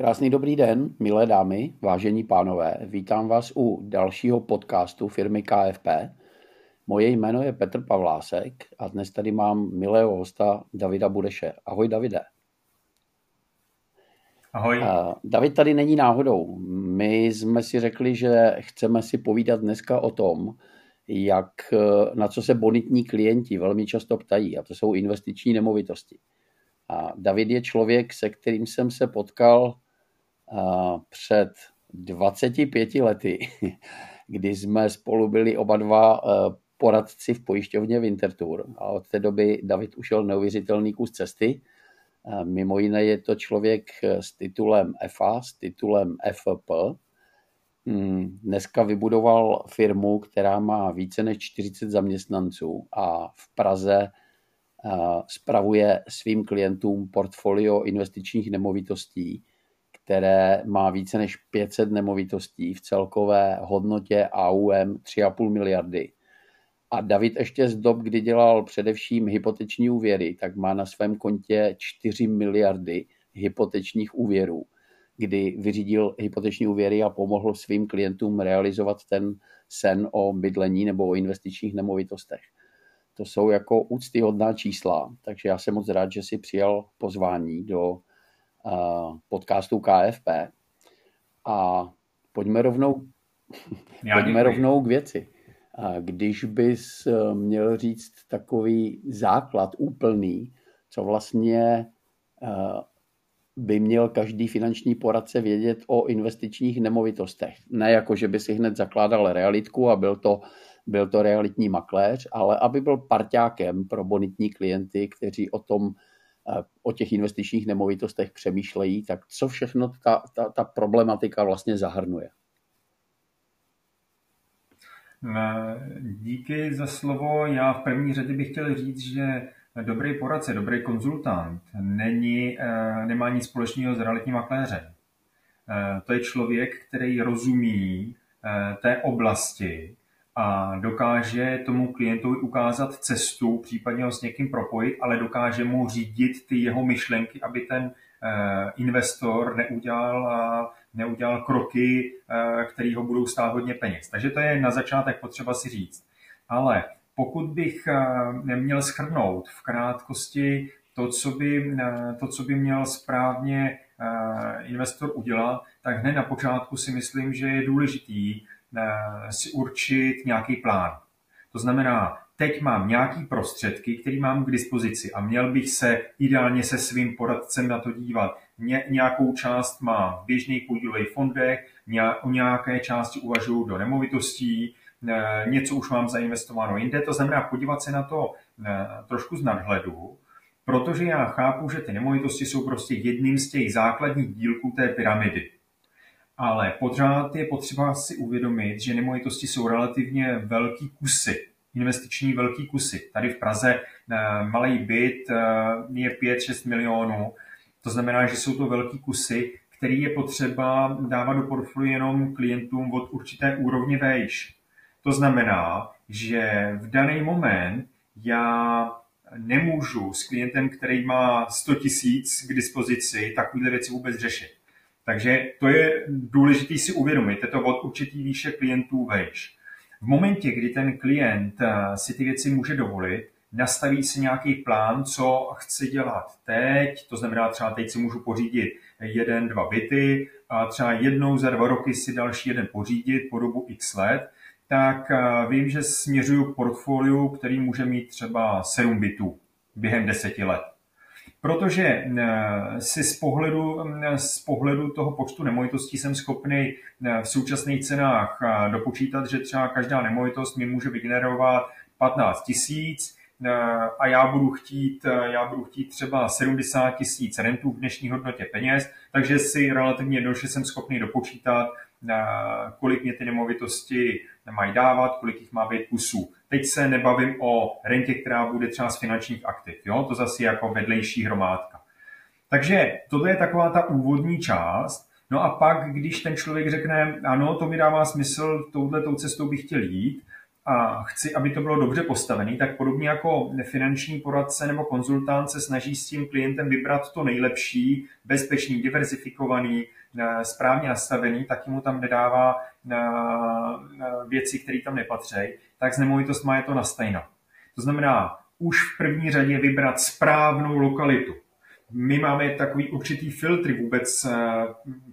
Krásný dobrý den, milé dámy, vážení pánové. Vítám vás u dalšího podcastu firmy KFP. Moje jméno je Petr Pavlásek a dnes tady mám milého hosta Davida Budeše. Ahoj Davide. Ahoj. David tady není náhodou. My jsme si řekli, že chceme si povídat dneska o tom, jak, na co se bonitní klienti velmi často ptají, a to jsou investiční nemovitosti. A David je člověk, se kterým jsem se potkal před 25 lety, kdy jsme spolu byli oba dva poradci v pojišťovně Winterthur. A od té doby David ušel neuvěřitelný kus cesty. Mimo jiné je to člověk s titulem FA, s titulem FP. Hmm, dneska vybudoval firmu, která má více než 40 zaměstnanců a v Praze spravuje svým klientům portfolio investičních nemovitostí, které má více než 500 nemovitostí v celkové hodnotě AUM 3,5 miliardy. A David ještě z dob, kdy dělal především hypoteční úvěry, tak má na svém kontě 4 miliardy hypotečních úvěrů, kdy vyřídil hypoteční úvěry a pomohl svým klientům realizovat ten sen o bydlení nebo o investičních nemovitostech. To jsou jako úctyhodná čísla, takže já jsem moc rád, že si přijal pozvání do podcastu KFP a pojďme rovnou, pojďme rovnou k věci. Když bys eh, měl říct takový základ úplný, co vlastně eh, by měl každý finanční poradce vědět o investičních nemovitostech. Ne jako, že by si hned zakládal realitku a byl to, byl to realitní makléř, ale aby byl parťákem pro bonitní klienty, kteří o tom o těch investičních nemovitostech přemýšlejí, tak co všechno ta, ta, ta problematika vlastně zahrnuje? Díky za slovo. Já v první řadě bych chtěl říct, že dobrý poradce, dobrý konzultant není, eh, nemá nic společného s realitním makléřem. Eh, to je člověk, který rozumí eh, té oblasti, a dokáže tomu klientovi ukázat cestu, případně ho s někým propojit, ale dokáže mu řídit ty jeho myšlenky, aby ten eh, investor neudělal, neudělal kroky, eh, které ho budou stát hodně peněz. Takže to je na začátek potřeba si říct. Ale pokud bych eh, neměl schrnout v krátkosti to, co by, to, co by měl správně investor udělat, tak hned na počátku si myslím, že je důležitý si určit nějaký plán. To znamená, teď mám nějaký prostředky, které mám k dispozici a měl bych se ideálně se svým poradcem na to dívat. Ně, nějakou část mám v běžných podílových fondech, o nějaké části uvažuji do nemovitostí, eh, něco už mám zainvestováno jinde. To znamená podívat se na to eh, trošku z nadhledu, protože já chápu, že ty nemovitosti jsou prostě jedním z těch základních dílků té pyramidy. Ale pořád je potřeba si uvědomit, že nemovitosti jsou relativně velký kusy, investiční velký kusy. Tady v Praze eh, malý byt eh, je 5-6 milionů, to znamená, že jsou to velký kusy, který je potřeba dávat do portfolia jenom klientům od určité úrovně vejš. To znamená, že v daný moment já nemůžu s klientem, který má 100 tisíc k dispozici, takovéhle věci vůbec řešit. Takže to je důležité si uvědomit, je to od určitý výše klientů vejš. V momentě, kdy ten klient eh, si ty věci může dovolit, nastaví si nějaký plán, co chce dělat teď, to znamená třeba teď si můžu pořídit jeden, dva byty a třeba jednou za dva roky si další jeden pořídit po dobu x let, tak eh, vím, že směřuju k portfoliu, který může mít třeba 7 bytů během deseti let. Protože eh, si z pohledu, eh, z pohledu toho počtu nemovitostí jsem schopný eh, v současných cenách dopočítat, že třeba každá nemovitost mi může vygenerovat 15 tisíc a já budu chtít, já budu chtít třeba 70 tisíc rentů v dnešní hodnotě peněz, takže si relativně jednoduše jsem schopný dopočítat, kolik mě ty nemovitosti mají dávat, kolik jich má být kusů. Teď se nebavím o rentě, která bude třeba z finančních aktiv. Jo? To zase jako vedlejší hromádka. Takže tohle je taková ta úvodní část. No a pak, když ten člověk řekne, ano, to mi dává smysl, touhle tou cestou bych chtěl jít, a chci, aby to bylo dobře postavené, tak podobně jako finanční poradce nebo konzultant se snaží s tím klientem vybrat to nejlepší, bezpečný, diversifikovaný, eh, správně nastavený, tak mu tam nedává eh, věci, které tam nepatří, tak s nemovitostmi je to na stejno. To znamená, už v první řadě vybrat správnou lokalitu. My máme takový určitý filtry vůbec, eh,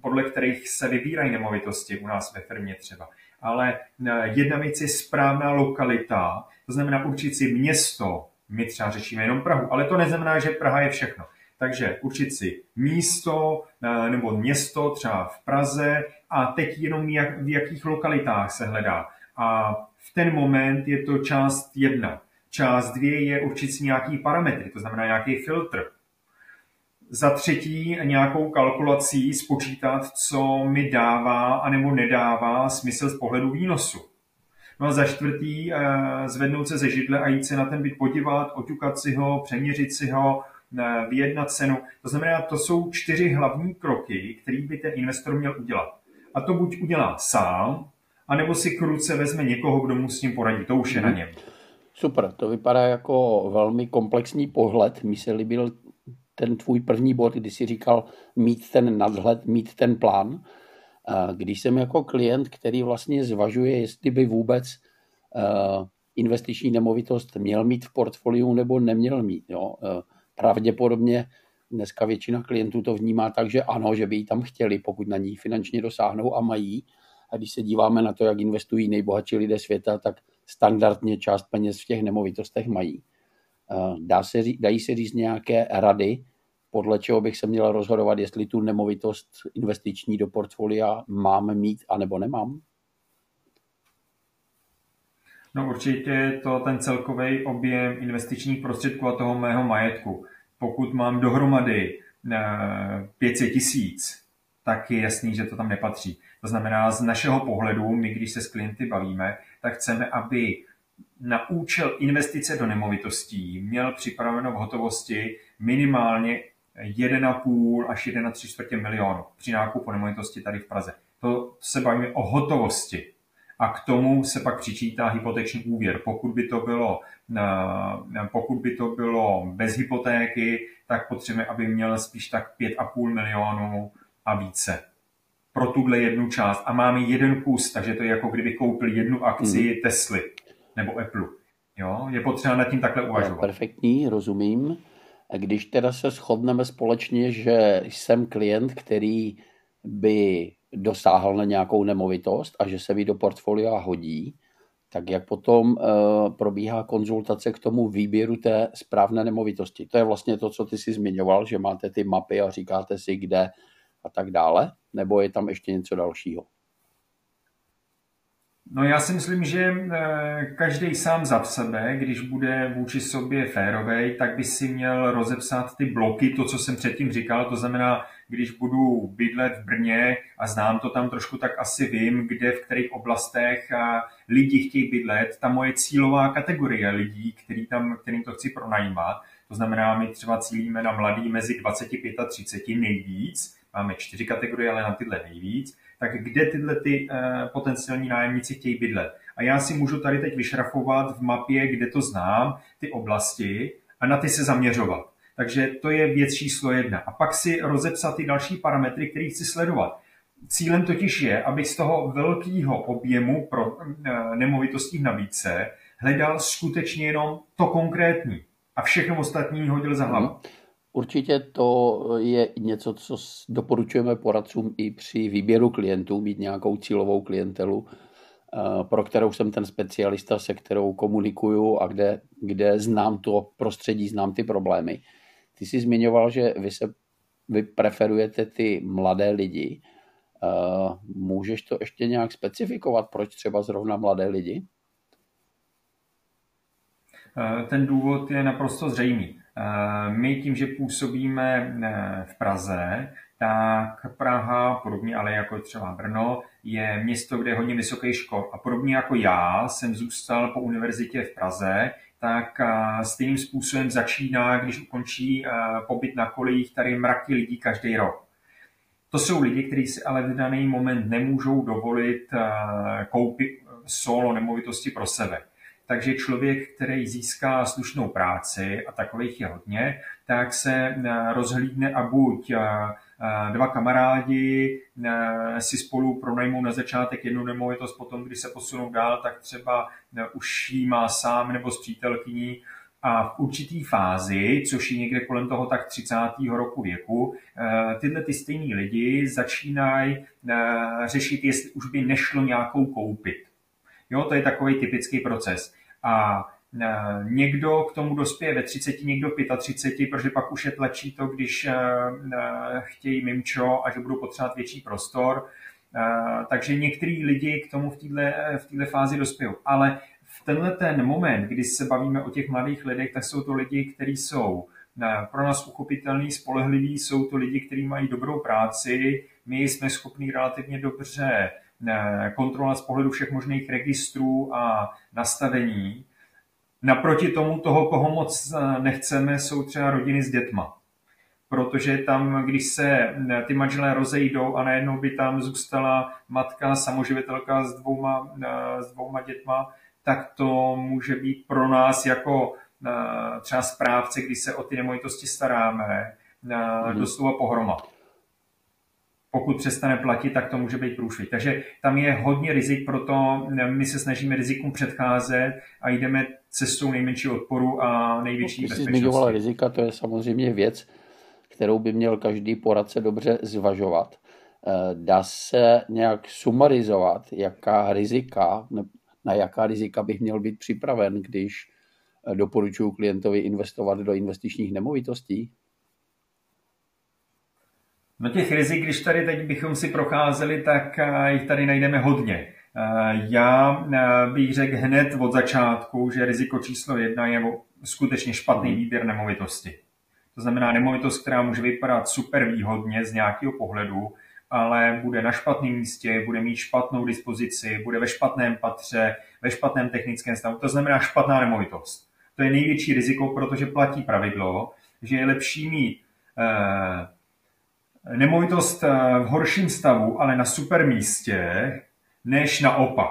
podle kterých se vybírají nemovitosti u nás ve firmě třeba. Ale eh, jedna věc je správná lokalita, to znamená určit si město, my třeba řešíme jenom Prahu, ale to neznamená, že Praha je všechno. Takže určit si místo eh, nebo město třeba v Praze a teď jenom jak, v jakých lokalitách se hledá. A v ten moment je to část jedna. Část dvě je určit si nějaký parametry, to znamená nějaký filtr. Za třetí nějakou kalkulací spočítat, co mi dává anebo nedává smysl z pohledu výnosu. No a za čtvrtý eh, zvednout se ze židle a jít se na ten byt podívat, oťukat si ho, přeměřit si ho, vyjednat cenu. To znamená, to jsou čtyři hlavní kroky, které by ten investor měl udělat. A to buď udělá sám, anebo si kruce vezme někoho, kdo mu s tím poradí. To už je na mhm. něm. Super, to vypadá jako velmi komplexní pohled. Mi se líbil ten tvůj první bod, kdy jsi říkal mít ten nadhled, mít ten plán. Když jsem jako klient, který vlastně zvažuje, jestli by vůbec eh, investiční nemovitost měl mít v portfoliu nebo neměl mít. Jo. Pravděpodobně dneska většina klientů to vnímá tak, že ano, že by ji tam chtěli, pokud na ní finančně dosáhnou a mají. A když se díváme na to, jak investují nejbohatší lidé světa, tak standardně část peněz v těch nemovitostech mají. Eh, dá se, dají se říct nějaké rady, podle čeho bych se měl rozhodovat, jestli tu nemovitost investiční do portfolia mám mít, anebo nemám? No určitě je to ten celkový objem investičních prostředků a toho mého majetku. Pokud mám dohromady 500 eh, tisíc, tak je jasný, že to tam nepatří. To znamená, z našeho pohledu, my když se s klienty bavíme, tak chceme, aby na účel investice do nemovitostí měl připraveno v hotovosti minimálně 1,5 až 1,3 čtvrtě milionu při nákupu nemovitosti tady v Praze. To se bavíme o hotovosti. A k tomu se pak přičítá hypoteční úvěr. Pokud by to bylo, pokud by to bylo bez hypotéky, tak potřebujeme, aby měl spíš tak 5,5 milionů a více pro tuhle jednu část. A máme jeden kus, takže to je jako kdyby koupil jednu akci hmm. Tesly nebo Apple. Jo? Je potřeba nad tím takhle uvažovat. Perfektní, rozumím. Když teda se shodneme společně, že jsem klient, který by dosáhl na nějakou nemovitost a že se mi do portfolia hodí, tak jak potom uh, probíhá konzultace k tomu výběru té správné nemovitosti. To je vlastně to, co ty si zmiňoval, že máte ty mapy a říkáte si, kde a tak dále, nebo je tam ještě něco dalšího? No já si myslím, že eh, každý sám za sebe, když bude vůči sobě férovej, tak by si měl rozepsat ty bloky, to, co jsem předtím říkal, to znamená, když budu bydlet v Brně a znám to tam trošku, tak asi vím, kde, v kterých oblastech lidi chtějí bydlet. Ta moje cílová kategorie lidí, který tam, kterým to chci pronajímat, to znamená, my třeba cílíme na mladý mezi 25 a 30 nejvíc, máme čtyři kategorie, ale na tyhle nejvíc, tak kde tyhle ty uh, potenciální nájemníci chtějí bydlet. A já si můžu tady teď vyšrafovat v mapě, kde to znám, ty oblasti a na ty se zaměřovat. Takže to je věc číslo jedna. A pak si rozepsat ty další parametry, které chci sledovat. Cílem totiž je, abych z toho velkého objemu pro uh, nemovitostí v nabídce hledal skutečně jenom to konkrétní a všechno ostatní hodil za hlavu. Hmm. Určitě to je něco, co doporučujeme poradcům i při výběru klientů, mít nějakou cílovou klientelu, eh, pro kterou jsem ten specialista, se kterou komunikuju a kde, kde znám to prostředí, znám ty problémy. Ty jsi zmiňoval, že vy, se, vy preferujete ty mladé lidi. Eh, můžeš to ještě nějak specifikovat, proč třeba zrovna mladé lidi? Eh, ten důvod je naprosto zřejmý. Eh, my tím, že působíme eh, v Praze, tak Praha, podobně ale jako třeba Brno, je město, kde je hodně vysoký škol. A podobně jako já jsem zůstal po univerzitě v Praze, tak stejným způsobem začíná, když ukončí pobyt na kolejích, tady mraky lidí každý rok. To jsou lidi, kteří si ale v daný moment nemůžou dovolit koupit, solo nemovitosti pro sebe. Takže člověk, který získá slušnou práci, a takových je hodně, tak se rozhlídne a buď dva kamarádi si spolu pronajmou na začátek jednu nemovitost, potom, když se posunou dál, tak třeba už jí má sám nebo s přítelkyní a v určitý fázi, což je někde kolem toho tak 30. roku věku, tyhle ty stejní lidi začínají řešit, jestli už by nešlo nějakou koupit. Jo, to je takový typický proces. A Eh, někdo k tomu dospěje ve 30, někdo 35, protože pak už je tlačí to, když eh, eh, chtějí mimčo a že budou potřebovat větší prostor. Takže některý lidi k tomu v této v fázi dospějí. Ale v tenhle ten moment, kdy se bavíme o těch mladých lidech, tak jsou to lidi, kteří jsou pro nás uchopitelný, spolehliví, jsou to lidi, kteří mají dobrou práci, my jsme schopni relativně dobře kontrolovat z pohledu všech možných registrů a nastavení. Naproti tomu toho, koho moc eh, nechceme, jsou třeba rodiny s dětma. Protože tam, když se eh, ty manželé rozejdou a najednou by tam zůstala matka, samoživitelka s dvouma, eh, s dvouma dětma, tak to může být pro nás jako třeba správce, když se o ty nemovitosti staráme, mm. doslova pohroma pokud přestane platit, tak to může být průšvih. Takže tam je hodně rizik, proto my se snažíme rizikům předcházet a jdeme cestou nejmenšího odporu a největší no, bezpečnosti. Zmiňovala rizika, to je samozřejmě věc, kterou by měl každý poradce dobře zvažovat. Eh, dá se nějak sumarizovat, jaká rizika, na jaká rizika bych měl být připraven, když eh, doporučuji klientovi investovat do investičních nemovitostí? No těch rizik, když tady teď bychom si procházeli, tak eh, jich tady najdeme hodně. Eh, já eh, bych řekl hned od začátku, že riziko číslo jedna je skutečně špatný hmm. výběr nemovitosti. To znamená nemovitost, která může vypadat super výhodně z nějakého pohledu, ale bude na špatném místě, bude mít špatnou dispozici, bude ve špatném patře, ve špatném technickém stavu. To znamená špatná nemovitost. To je největší riziko, protože platí pravidlo, že je lepší mít eh, nemovitost eh, v horším stavu, ale na super místě, než naopak.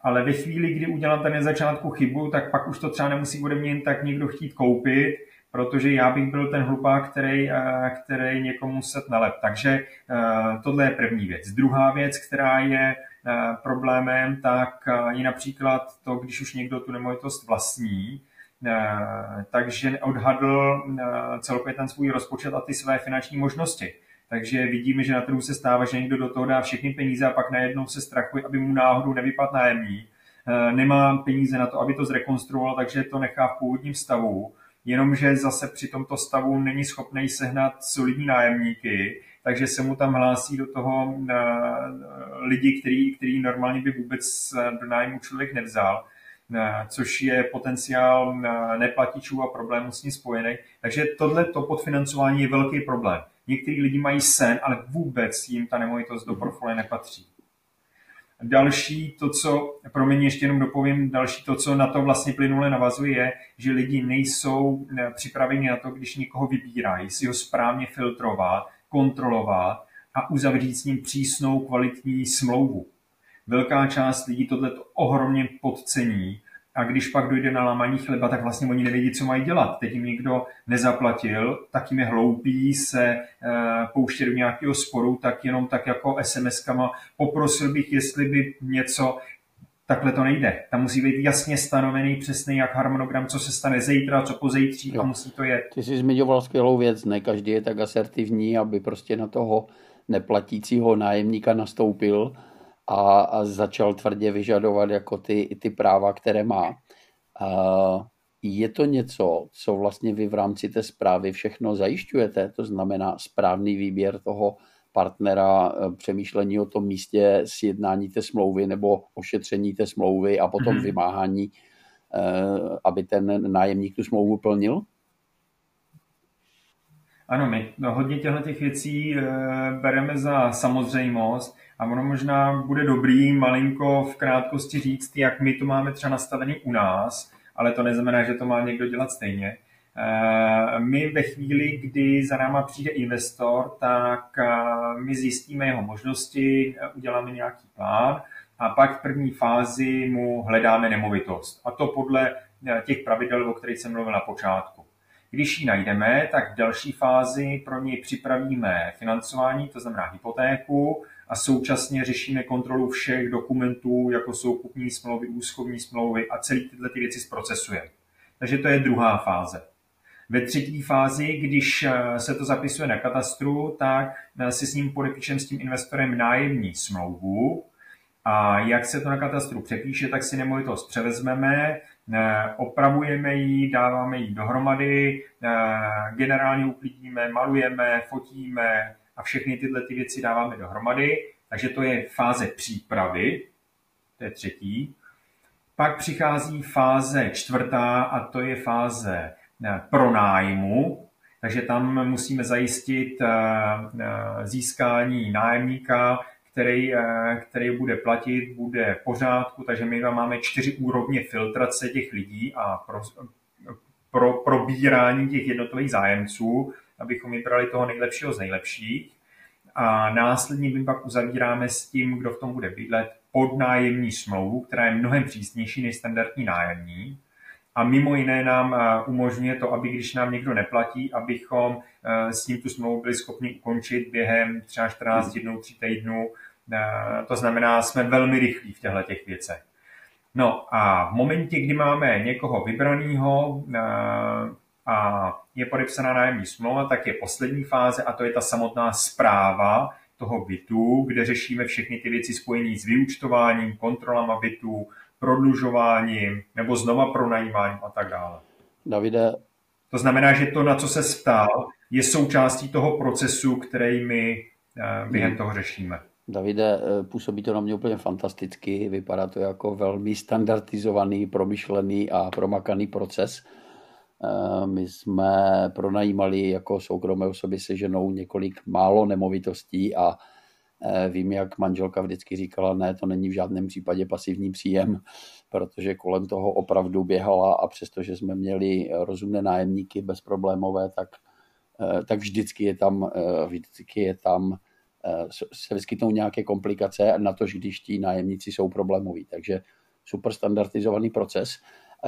Ale ve chvíli, kdy udělám ten začátku chybu, tak pak už to třeba nemusí ode mě jen tak někdo chtít koupit, protože já bych byl ten hlupák, který, eh, který někomu set nalep. Takže eh, tohle je první věc. Druhá věc, která je problémem, tak je například to, když už někdo tu nemovitost vlastní, takže odhadl eh, celkově ten svůj rozpočet a ty své finanční možnosti. Takže vidíme, že na trhu se stává, že někdo do toho dá všechny peníze a pak najednou se strachuje, aby mu náhodou nevypadl nájemní. Eh, nemá peníze na to, aby to zrekonstruoval, takže to nechá v původním stavu. Jenomže zase při tomto stavu není schopný sehnat solidní nájemníky, takže se mu tam hlásí do toho lidi, který, který normálně by vůbec do nájmu člověk nevzal což je potenciál neplatičů a problémů s ní spojený. Takže tohle to podfinancování je velký problém. Někteří lidi mají sen, ale vůbec jim ta nemovitost do portfolia nepatří. Další to, co, pro mě ještě jenom dopovím, další to, co na to vlastně plynule navazuje, je, že lidi nejsou připraveni na to, když někoho vybírají, si ho správně filtrovat, kontrolovat a uzavřít s ním přísnou kvalitní smlouvu velká část lidí tohle ohromně podcení a když pak dojde na lámaní chleba, tak vlastně oni nevědí, co mají dělat. Teď jim někdo nezaplatil, tak jim je hloupý se e, pouštět do nějakého sporu, tak jenom tak jako SMS-kama poprosil bych, jestli by něco, takhle to nejde. Tam musí být jasně stanovený přesný jak harmonogram, co se stane zítra, co pozítří a musí to jet. Ty jsi zmiňoval skvělou věc, ne každý je tak asertivní, aby prostě na toho neplatícího nájemníka nastoupil a, a začal tvrdě vyžadovat jako ty, ty práva, které má. A je to něco, co vlastně vy v rámci té zprávy všechno zajišťujete, to znamená správný výběr toho partnera, e, přemýšlení o tom místě, sjednání té smlouvy nebo ošetření té smlouvy a potom mm-hmm. vymáhání, e, aby ten nájemník tu smlouvu plnil? Ano, my hodně těchto těch věcí e, bereme za samozřejmost a ono možná bude dobrý malinko v krátkosti říct, jak my to máme třeba nastavený u nás, ale to neznamená, že to má někdo dělat stejně. Eh, my ve chvíli, kdy za náma přijde investor, tak eh, my zjistíme jeho možnosti, uděláme nějaký plán a pak v první fázi mu hledáme nemovitost. A to podle těch pravidel, o kterých jsem mluvil na počátku. Když ji najdeme, tak v další fázi pro něj připravíme financování, to znamená hypotéku, a současně řešíme kontrolu všech dokumentů, jako jsou kupní smlouvy, úschovní smlouvy a celé tyhle ty věci zprocesujeme. Takže to je druhá fáze. Ve třetí fázi, když eh, se to zapisuje na katastru, tak eh, si s ním podepíšeme s tím investorem nájemní smlouvu a jak se to na katastru přepíše, tak si nemovitost převezmeme, opravujeme ji, dáváme ji dohromady, generálně uklidíme, malujeme, fotíme a všechny tyhle ty věci dáváme dohromady. Takže to je fáze přípravy, to je třetí. Pak přichází fáze čtvrtá a to je fáze eh, pronájmu, takže tam musíme zajistit eh, eh, získání nájemníka, který, který bude platit, bude v pořádku, takže my tam máme čtyři úrovně filtrace těch lidí a pro, pro probírání těch jednotlivých zájemců, abychom vybrali toho nejlepšího z nejlepších. A následně my pak uzavíráme s tím, kdo v tom bude bydlet, podnájemní smlouvu, která je mnohem přísnější než standardní nájemní. A mimo jiné nám eh, umožňuje to, aby když nám někdo neplatí, abychom eh, s ním tu smlouvu byli schopni ukončit během třeba 14 hmm. dnů, 3 týdnů. Eh, to znamená, jsme velmi rychlí v těchto těch věcech. No a v momentě, kdy máme někoho vybraného a je podepsaná nájemní smlouva, tak je poslední fáze a to je ta samotná zpráva, toho bytu, kde řešíme všechny ty věci spojené s vyučtováním, kontrolama bytu, prodlužováním nebo znova pronajímáním a tak dále. Davide. To znamená, že to, na co se ptal, je součástí toho procesu, který my eh, během hmm. toho řešíme. Davide, eh, působí to na mě úplně fantasticky, vypadá to jako velmi standardizovaný, promyšlený a promakaný proces. Eh, my jsme pronajímali jako soukromé osoby se ženou několik málo nemovitostí a vím, jak manželka vždycky říkala, ne, to není v žádném případě pasivní příjem, protože kolem toho opravdu běhala a přestože jsme měli rozumné nájemníky bezproblémové, tak, eh, tak vždycky je tam, vždycky je tam se vyskytnou nějaké komplikace na to, když ti nájemníci jsou problémoví. Takže super standardizovaný proces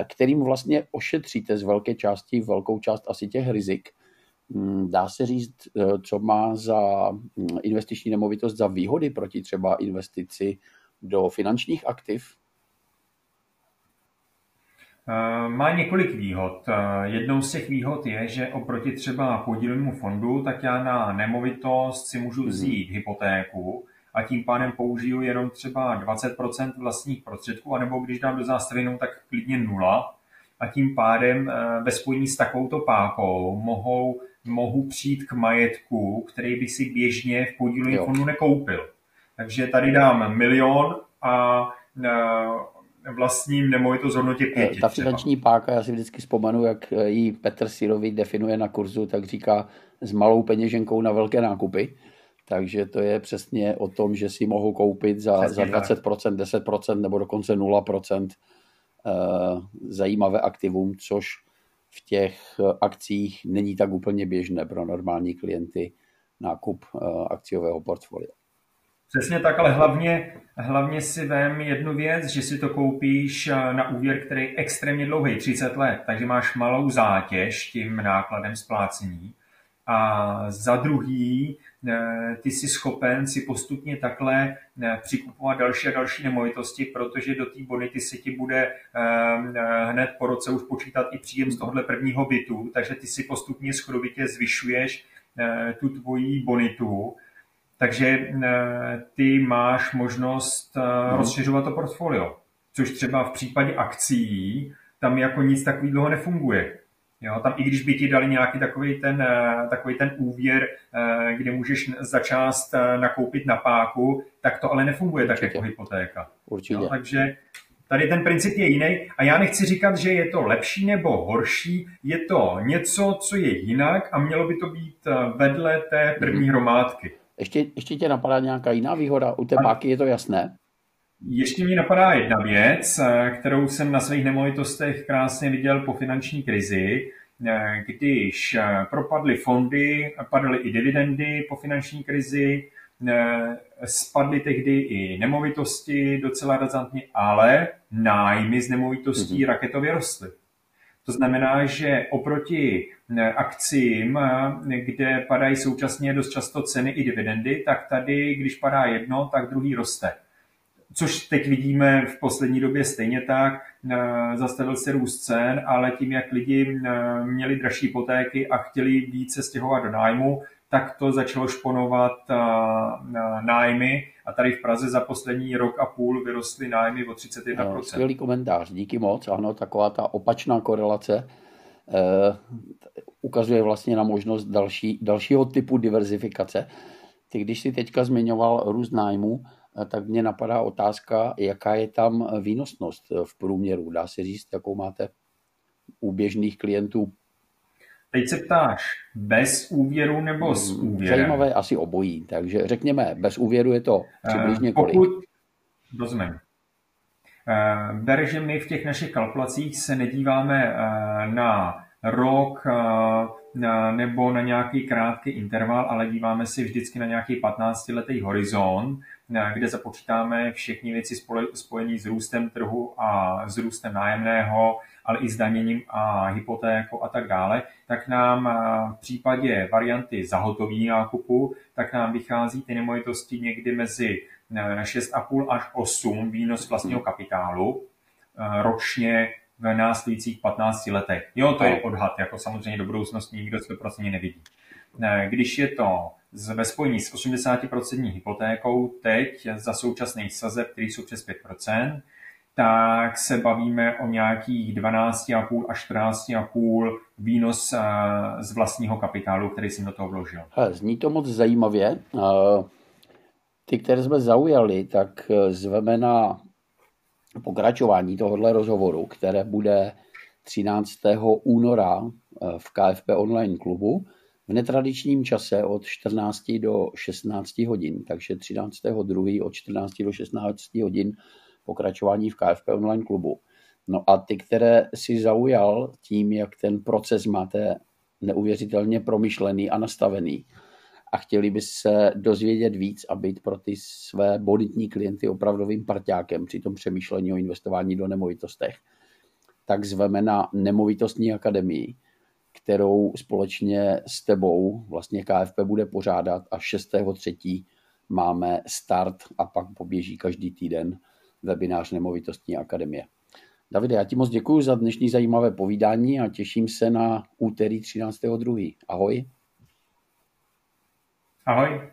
kterým vlastně ošetříte z velké části, velkou část asi těch rizik. Hmm, dá se říct, eh, co má za hm, investiční nemovitost za výhody proti třeba investici do finančních aktiv? Eh, má několik výhod. Eh, jednou z těch výhod je, že oproti třeba podílnému fondu, tak já na nemovitost si můžu mhm. vzít hypotéku, a tím pádem použiju jenom třeba 20% vlastních prostředků, anebo když dám do zástavy tak klidně nula. A tím pádem ve spojení s takovouto pákou mohou, mohu přijít k majetku, který by si běžně v podílovém fondu nekoupil. Takže tady dám milion a eh, vlastním nemovitost hodnotě pěti. Ta finanční páka, já si vždycky vzpomenu, jak ji Petr Sirovi definuje na kurzu, tak říká s malou peněženkou na velké nákupy. Takže to je přesně o tom, že si mohou koupit za, za 20%, 10% nebo dokonce 0% eh, zajímavé aktivum, což v těch akcích není tak úplně běžné pro normální klienty nákup eh, akciového portfolia. Přesně tak, ale hlavně, hlavně si vem jednu věc, že si to koupíš eh, na úvěr, který je extrémně dlouhý, 30 let, takže máš malou zátěž tím nákladem splácení. A za druhý, Eh, ty jsi schopen si postupně takhle eh, přikupovat další a další nemovitosti, protože do té bonity se ti bude eh, hned po roce už počítat i příjem z tohohle prvního bytu, takže ty si postupně skrovitě zvyšuješ tu tvoji bonitu, takže ty máš možnost mhm. rozšiřovat to portfolio, což třeba v případě akcí tam jako nic takového nefunguje. Jo, tam i když by ti dali nějaký takový ten, eh, takový ten úvěr, eh, kde můžeš za část eh, nakoupit na páku, tak to ale nefunguje Určitě. tak jako hypotéka. Určitě. Jo, takže tady ten princip je jiný a já nechci říkat, že je to lepší nebo horší, je to něco, co je jinak a mělo by to být vedle té první mhm. hromádky. Ještě, ještě tě napadá nějaká jiná výhoda? U té páky je to jasné? Ještě mi napadá jedna věc, eh, kterou jsem na svých nemovitostech krásně viděl po finanční krizi, eh, když eh, propadly fondy, padaly i dividendy po finanční krizi, spadly tehdy i nemovitosti docela razantně, ale nájmy z nemovitostí mm-hmm. raketově rostly. To znamená, že oproti akcím, kde padají současně dost často ceny i dividendy, tak tady, když padá jedno, tak druhý roste. Což teď vidíme v poslední době stejně tak. Zastavil se růst cen, ale tím, jak lidi měli dražší hypotéky a chtěli více stěhovat do nájmu, tak to začalo šponovat nájmy a tady v Praze za poslední rok a půl vyrostly nájmy o 31%. No, skvělý komentář, díky moc. Ano, taková ta opačná korelace eh, ukazuje vlastně na možnost další, dalšího typu diverzifikace. Ty, když si teďka zmiňoval růst nájmu, eh, tak mě napadá otázka, jaká je tam výnosnost v průměru. Dá se říct, jakou máte u běžných klientů Teď se ptáš, bez úvěru nebo s hmm, úvěrem? Zajímavé asi obojí, takže řekněme, bez úvěru je to přibližně eh, kolik? Pokud, rozumím. Eh, ber, že my v těch našich kalkulacích se nedíváme eh, na rok nebo na nějaký krátký interval, ale díváme si vždycky na nějaký 15-letý horizont, kde započítáme všechny věci spojené s růstem trhu a s růstem nájemného, ale i zdaněním a hypotékou a tak dále, tak nám v případě varianty zahotový nákupu, tak nám vychází ty nemovitosti někdy mezi 6,5 až 8 výnos vlastního kapitálu ročně v následujících 15 letech. Jo, to je odhad, jako samozřejmě do budoucnosti nikdo 100% nevidí. Když je to ve spojení s 80% hypotékou teď za současných sazeb, který jsou přes 5%, tak se bavíme o nějakých 12,5 až 14,5 výnos eh, z vlastního kapitálu, který jsem do toho vložil. Zní to moc zajímavě. Eh, ty, které jsme zaujali, tak eh, zveme na pokračování tohohle rozhovoru, které bude 13. února v KFP online klubu v netradičním čase od 14 do 16 hodin, takže 13. 2. od 14 do 16 hodin pokračování v KFP online klubu. No a ty, které si zaujal tím, jak ten proces máte neuvěřitelně promyšlený a nastavený a chtěli by se dozvědět víc a být pro ty své bonitní klienty opravdovým parťákem při tom přemýšlení o investování do nemovitostech, tak zveme na Nemovitostní akademii, kterou společně s tebou vlastně KFP bude pořádat a 6.3. máme start a pak poběží každý týden webinář Nemovitostní akademie. Davide, já ti moc děkuji za dnešní zajímavé povídání a těším se na úterý 13.2. Ahoj. Ahoj.